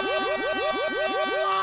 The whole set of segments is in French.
Ура!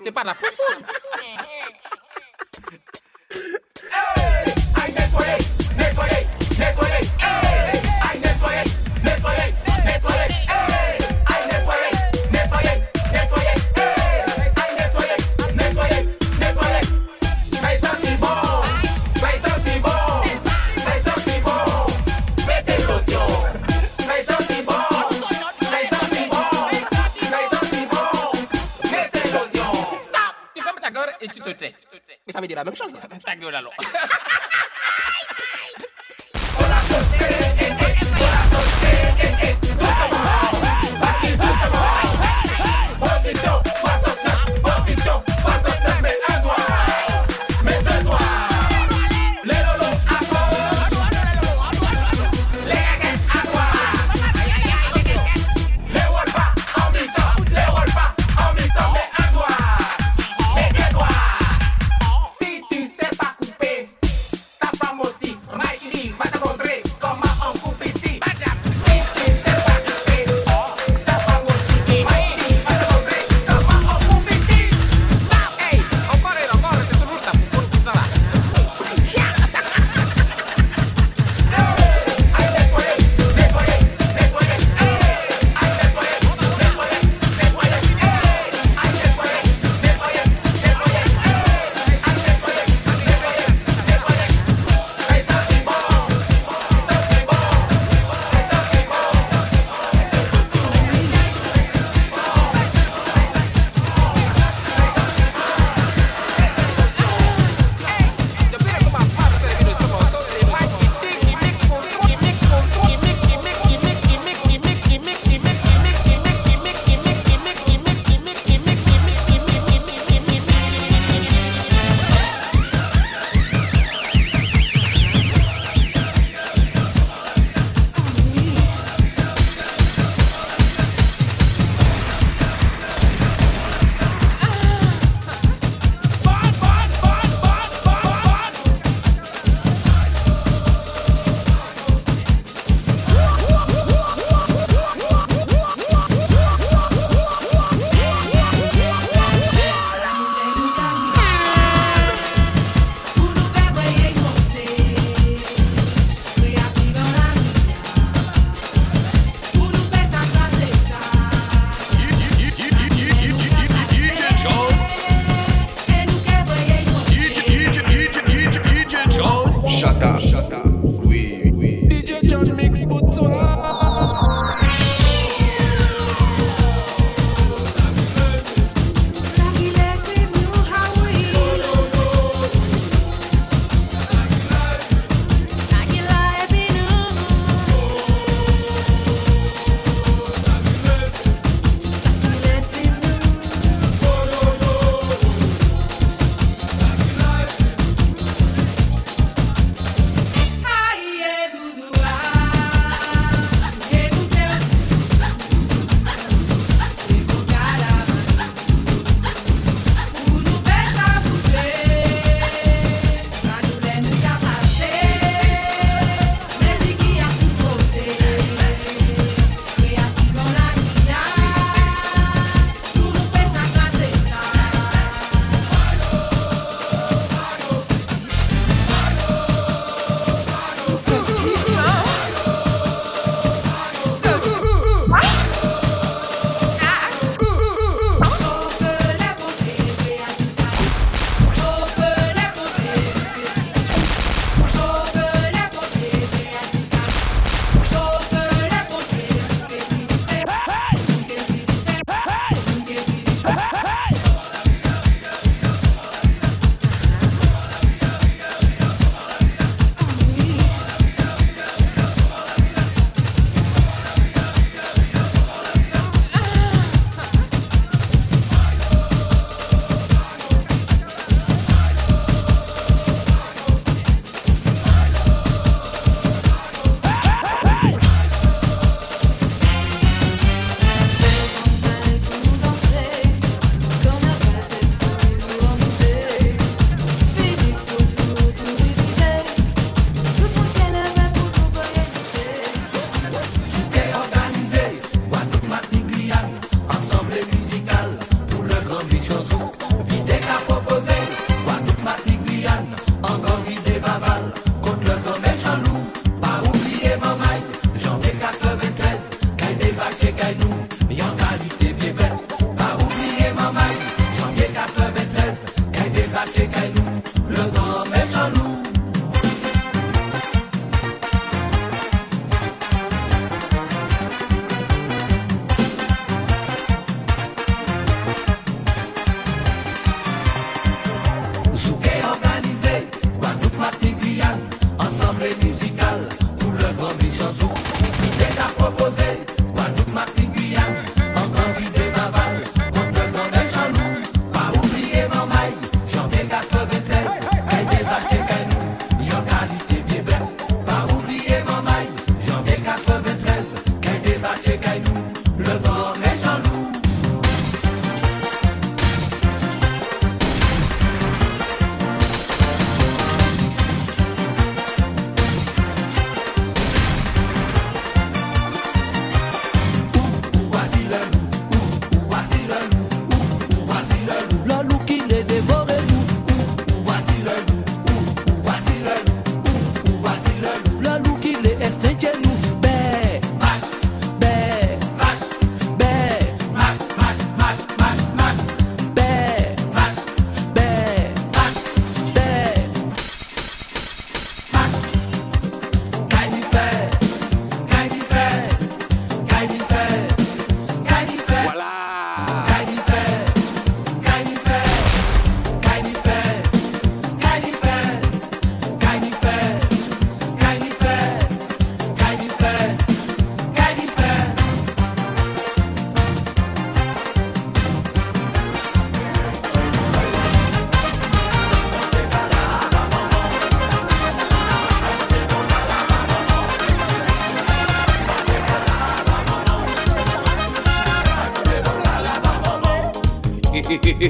C'est pas la foufoune.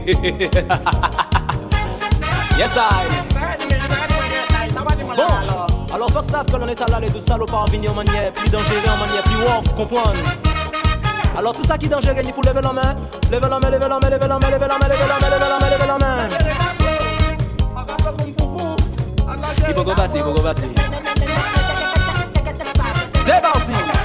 yes, I. Bon, alors faut que que l'on est à les deux salopards vignes en manière plus dangereux, en manière plus off, comprendre. Alors tout ça qui est dangereux, il faut lever la main, lever la main, lever la main, lever la main, lever la main, lever la main, lever la main, lever la main. Il faut go. C'est parti.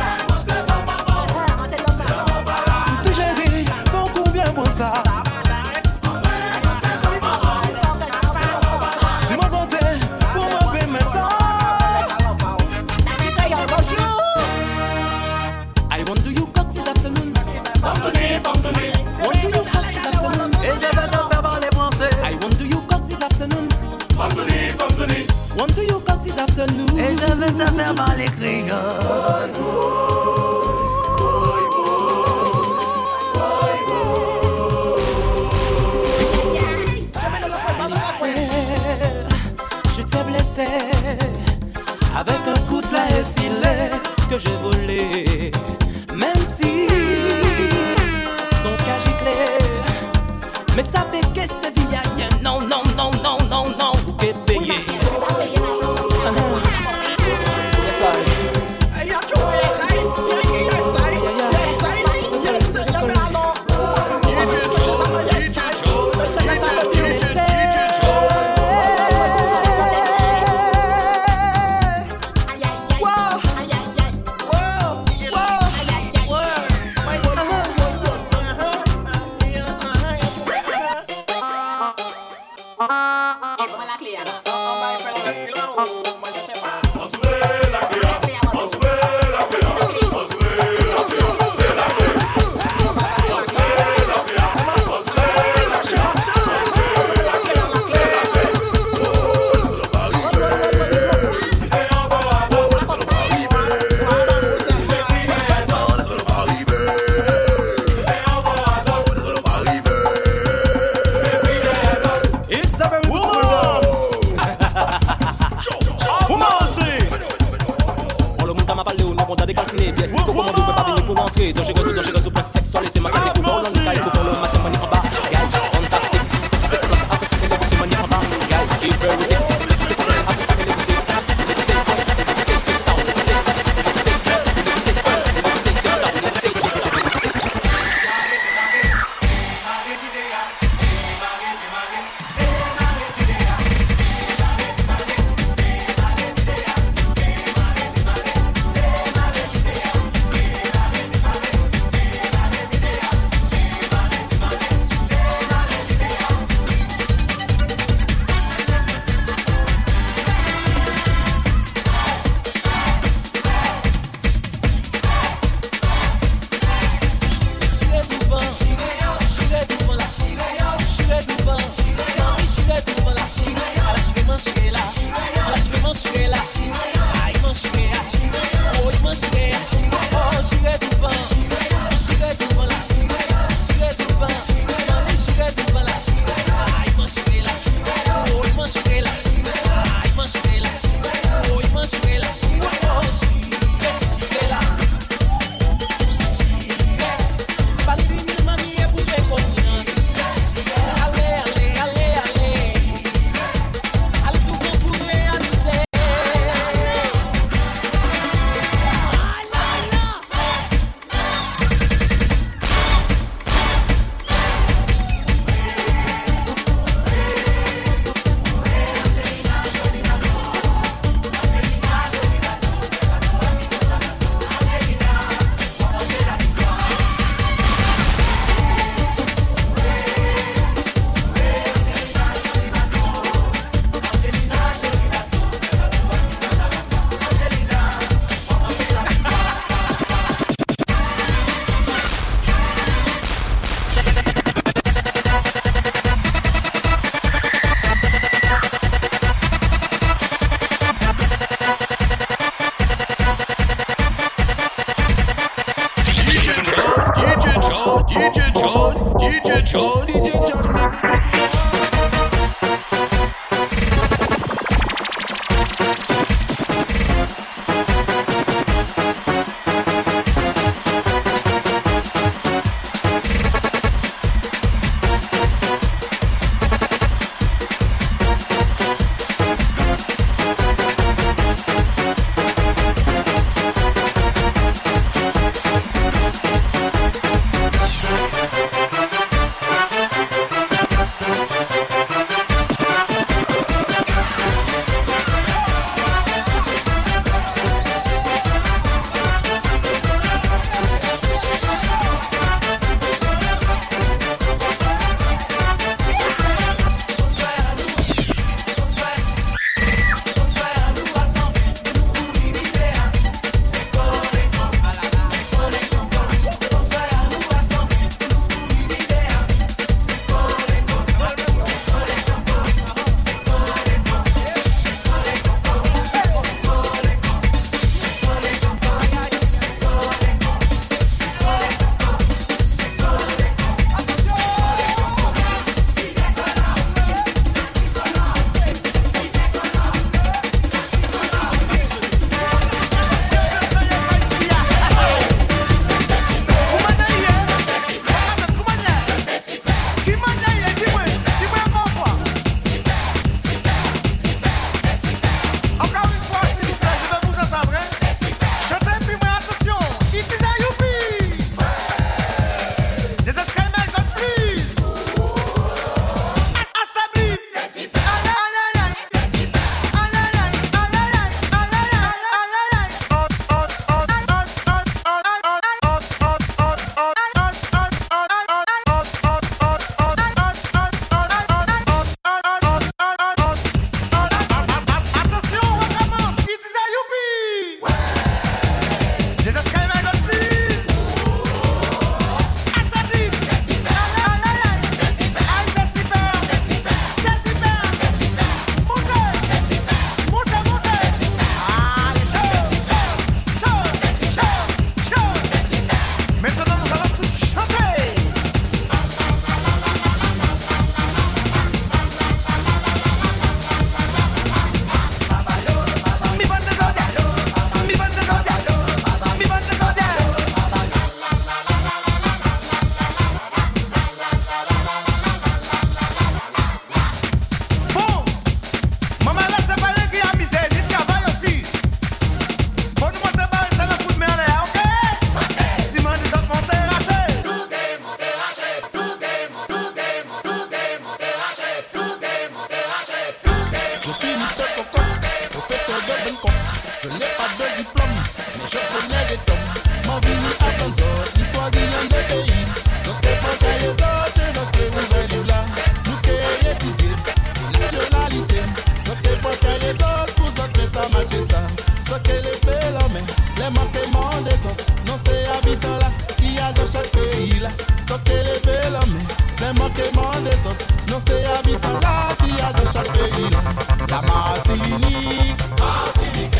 La Martinique, Martinique,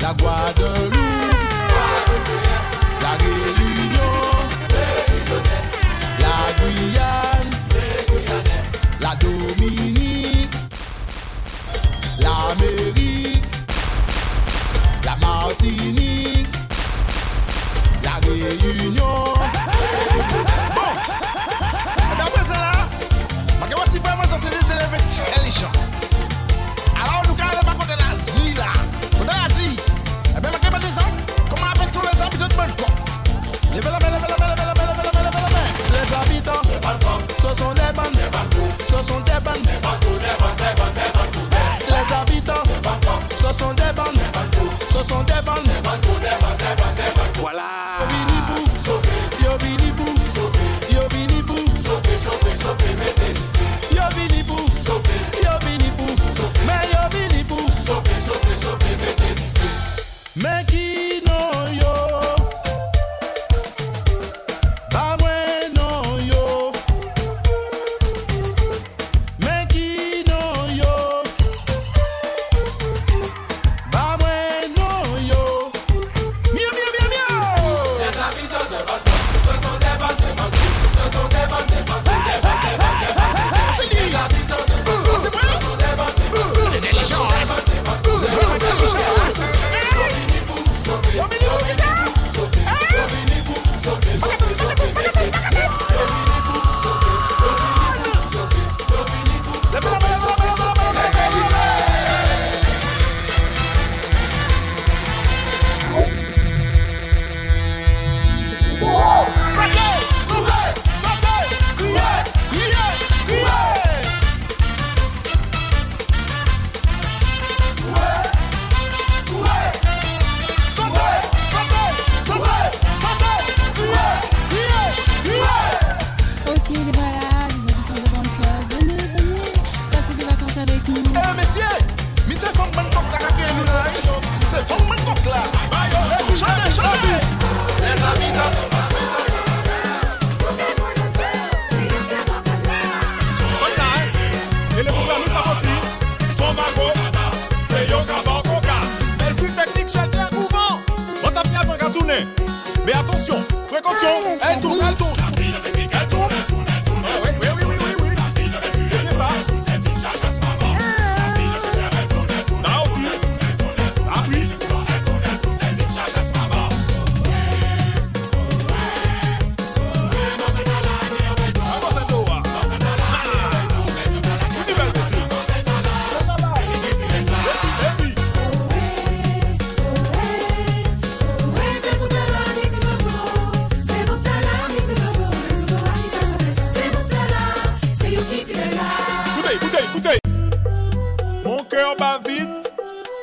la Guadeloupe, la Réunion, la Guyane, Guyane, la Dominique, l'Amérique, la Martinique, la Réunion. Bon, d'après cela, je vais vous sortir des élèves intelligents. écoutez, écoutez. Mon cœur bat vite,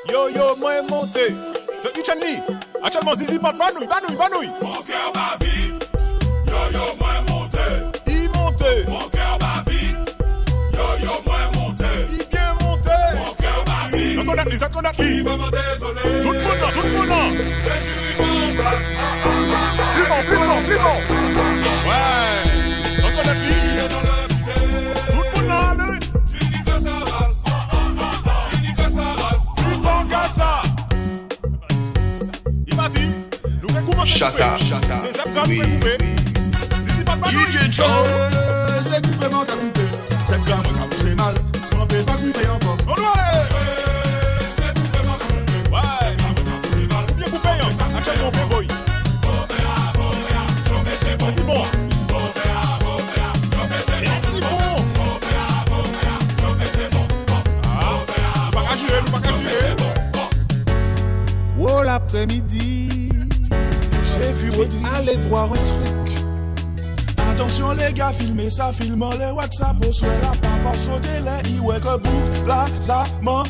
yo yo, moi monté. The Itchen Lee, actuellement Zizi, pas de banouille, banouille, banouille. Mon cœur bat vite, yo yo, moi monté. Il monté. Mon cœur bat vite, yo yo, moi monté. Il bien monté. Mon cœur bat vite. On connaît les accords Qui va me désoler? Tout le monde là, tout le monde là. Plus bon, plus bon, plus bon. shut up. DJ C'est. C'est mal. Pas C'est midi Allez voir un truc. Attention les gars, filmez ça, filmant les WhatsApp, au la papa sauter les iwek book, la zaman.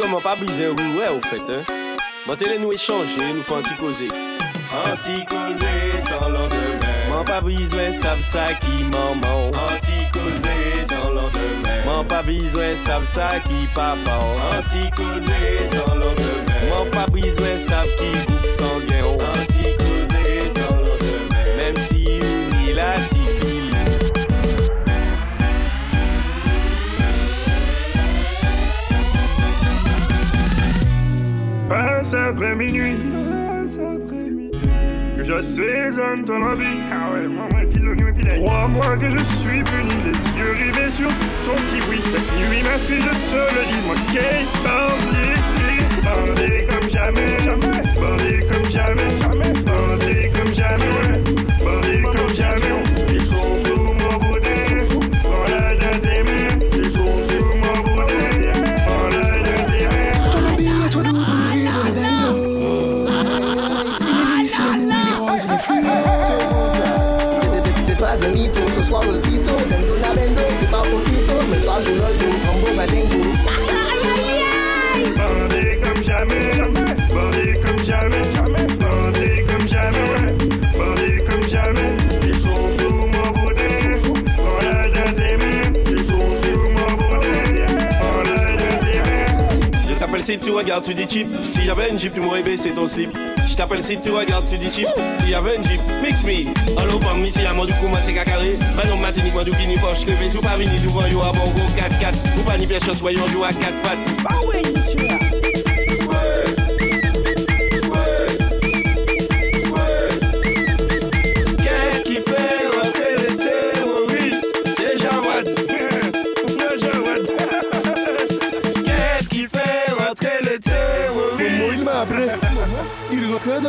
comment pas briser ouais, au fait, hein. Mantez-les nous échanger, nous faut anti-causer. Anti-causer sans lendemain. M'en pas briser, sav ça qui maman. Anti-causer sans lendemain. M'en pas briser, sav ça qui papa. Anti-causer sans lendemain. M'en pas briser, sav qui coupe sans Après minuit. Que j'assaisonne ton envie. Ah ouais. Crois-moi que je suis puni, les yeux rivés sur ton kiwi. Cette nuit, ma fille, je te le dis. Moi, Kate, bandit, bandit comme jamais, jamais. Bandit comme jamais, jamais. Bandit comme jamais, tu regardes, tu dis cheap. Si j'avais une jeep, tu m'aurais baissé ton slip. Je t'appelle si tu regardes, tu dis cheap. Si j'avais une jeep, mix me. Allo, pas ici, à moi du coup, moi c'est cacaré. Bah non, matin, ni moi du kini, poche, crevé. Sous pas vini, souvent, yo à bongo 4-4. Ou pas ni pièce, soyons, joue à 4 pattes. Bah ouais, monsieur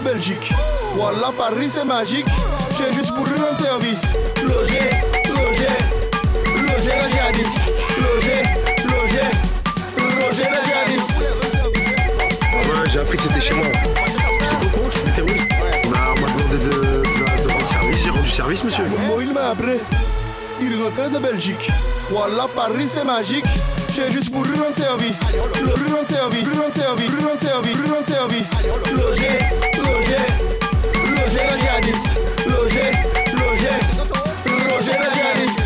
Belgique. Voilà, Paris c'est magique. J'ai juste pour rendre service. Loger, loger, loger la jadis. Loger, loger, loger la jadis. Ouais, j'ai appris que c'était chez moi. J'étais courant que c'était terroriste. On m'a demandé de, de- de rendre service. J'ai rendu service, monsieur. Moi, il m'a appelé. Il rentrait de Belgique. Voilà, Paris c'est magique. Juste pour rendre service. Rendre service, rendre service, rendre service, rendre service. Loger, loger, loger la jadis. Loger, loger, loger la jadis.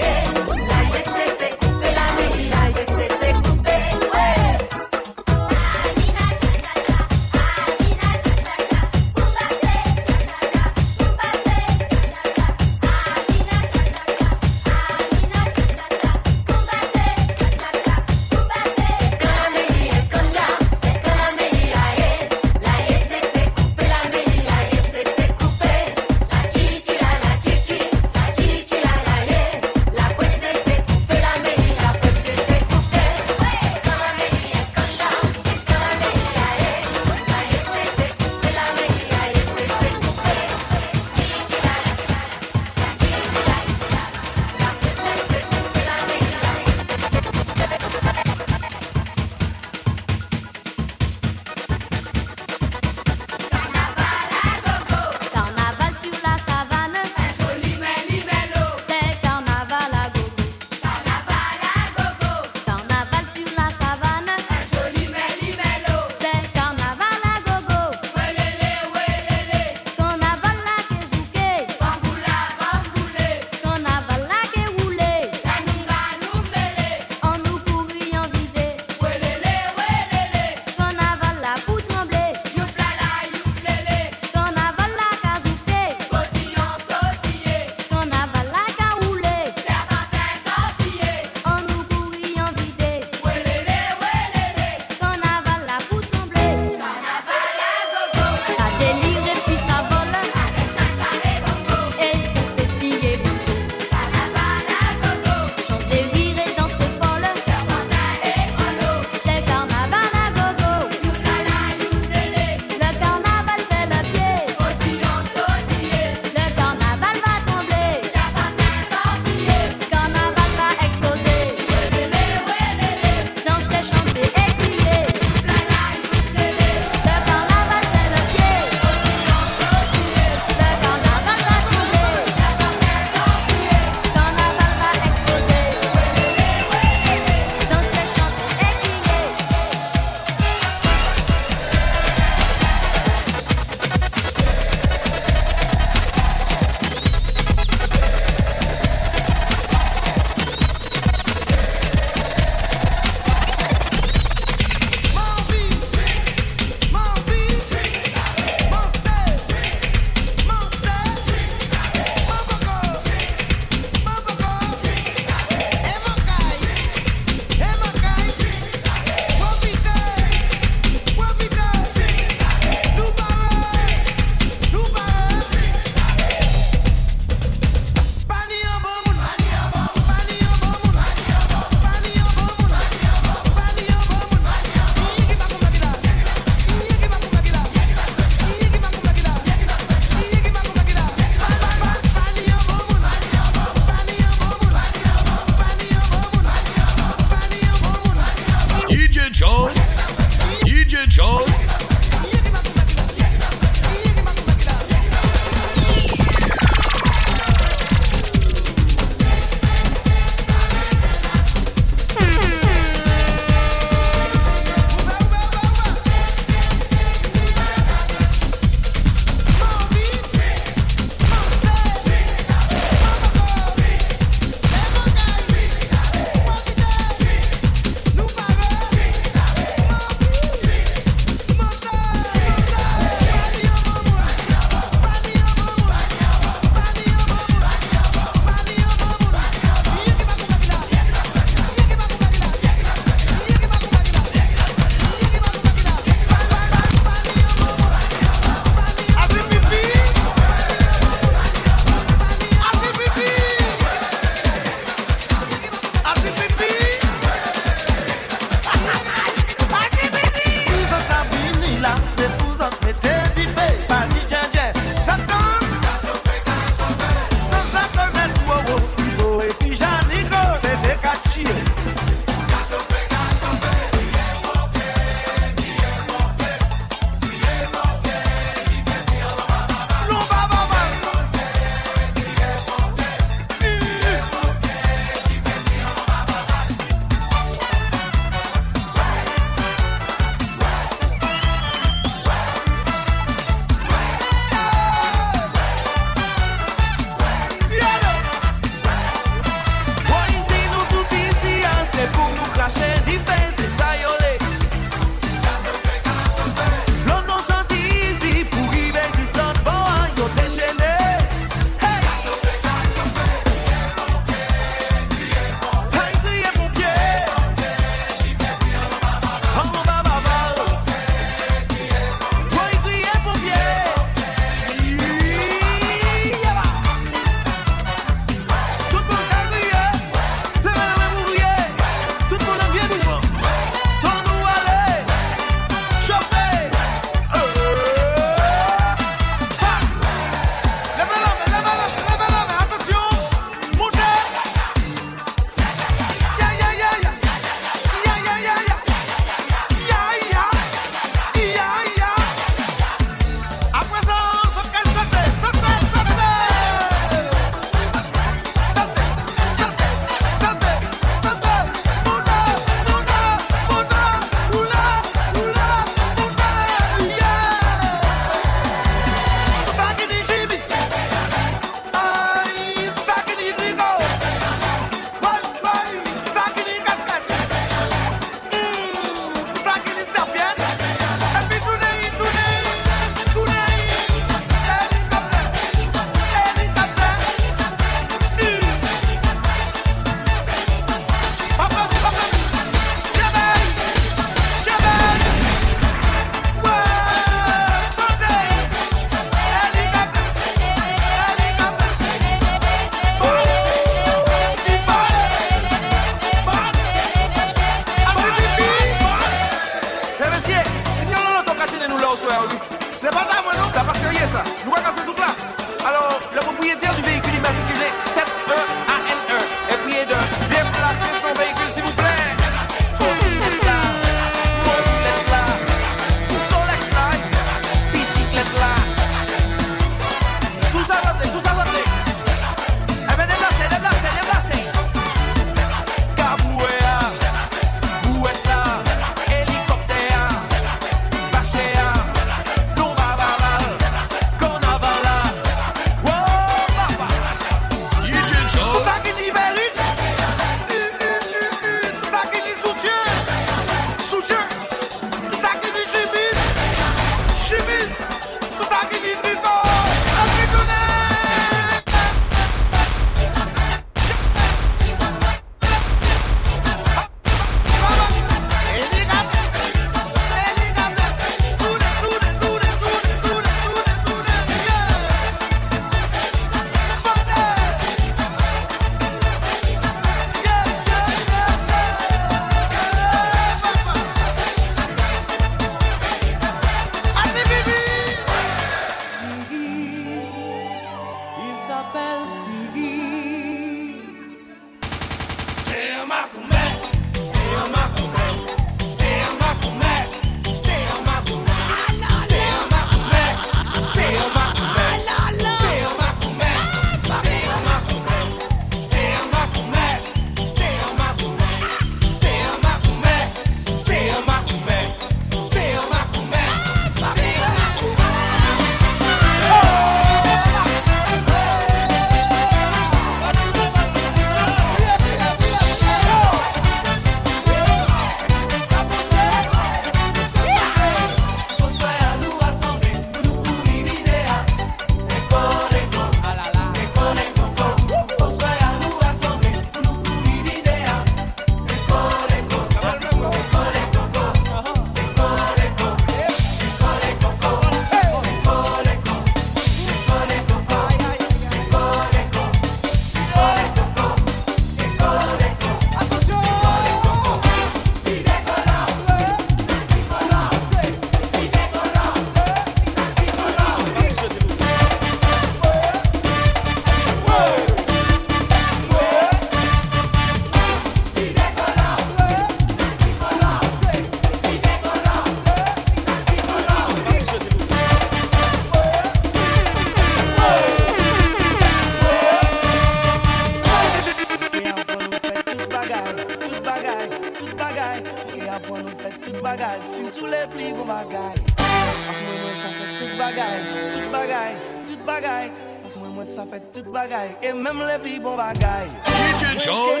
mwen nou fè tout bagay Soutou le pli gwo bagay As mwen mwen sa fè tout bagay Tout bagay, tout bagay. As mwen mwen sa fè tout bagay E mèm le pli bon bagay DJ John.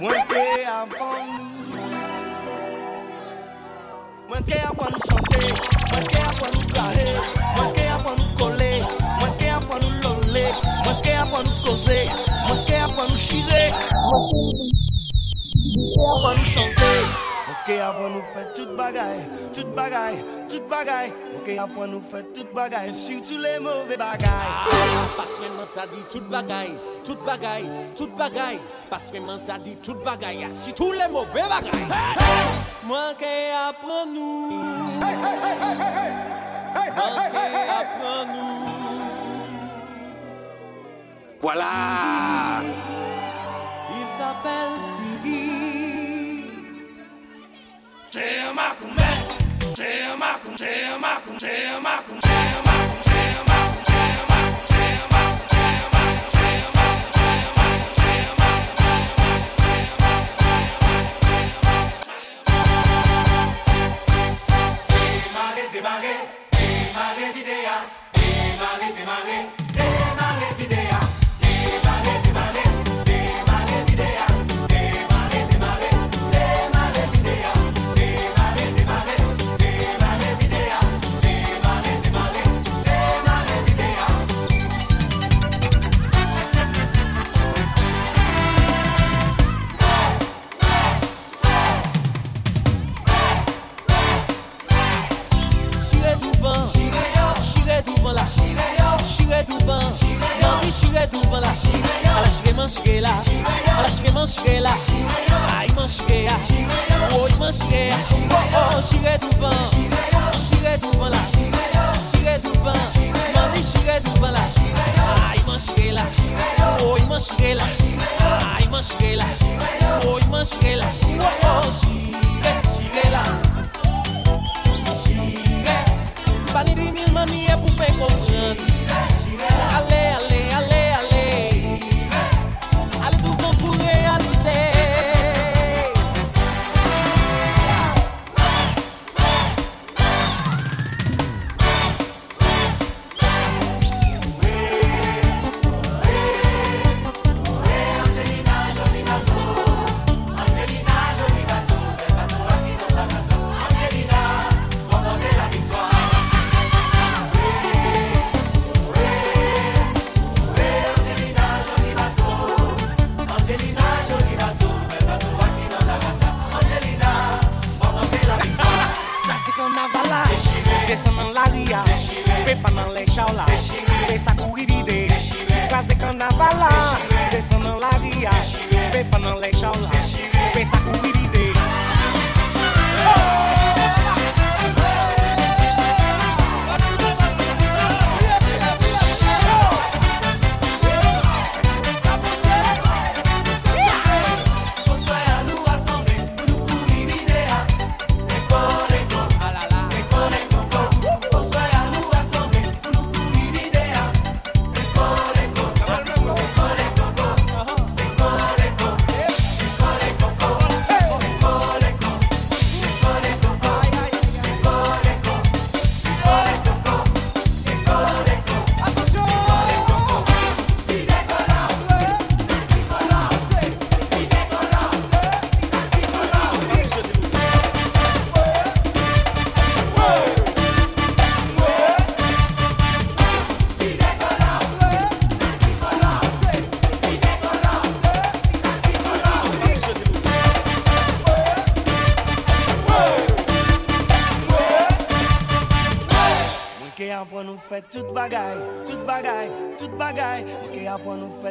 Mwen te avan nou Mwen te avan nou chante Mwen te avan nou gare Mwen te avan nou kole Mwen te avan nou lole Mwen te avan nou koze chire Dike avan nou chante Ok avan nou fè tout bagay, tout bagay, tout bagay Ok avan nou fè tout bagay, surtout le mouve bagay Pasme man sa di tout bagay, tout bagay, tout bagay Pasme man sa di tout bagay, surtout le mouve bagay Mwen ke avan nou Mwen ke avan nou Voilà. Il s'appelle Sidi. C'est un macumé, c'est un macumé, c'est un macumé, c'est un macumé, c'est un macumé,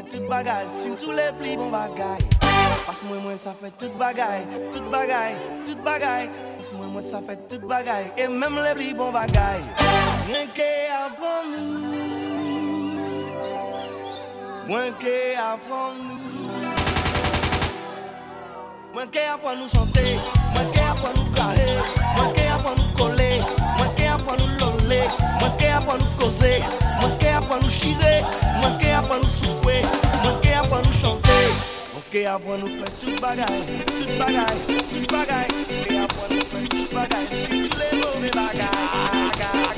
tout bagay Soutou le pli bon bagay. Pas mwen mwen sa fè tout bagay Tout bagay, tout bagay. Pas mwen mwen sa fè tout bagay E mèm le pli bon bagay. Mwen ke apran nou Mwen ke apran nou Mwen ke apran nou chante Mwen ke apran nou kare Mwen ke apran nou kole Mwen ke apran nou lole Mwen ke apran nou kose apwa nou chire, manke apwa nou soupe, manke apwa nou chante, manke apwa nou fè tout bagay, tout bagay, tout bagay, manke apwa nou fè tout bagay, si tu le mouve bagay, bagay.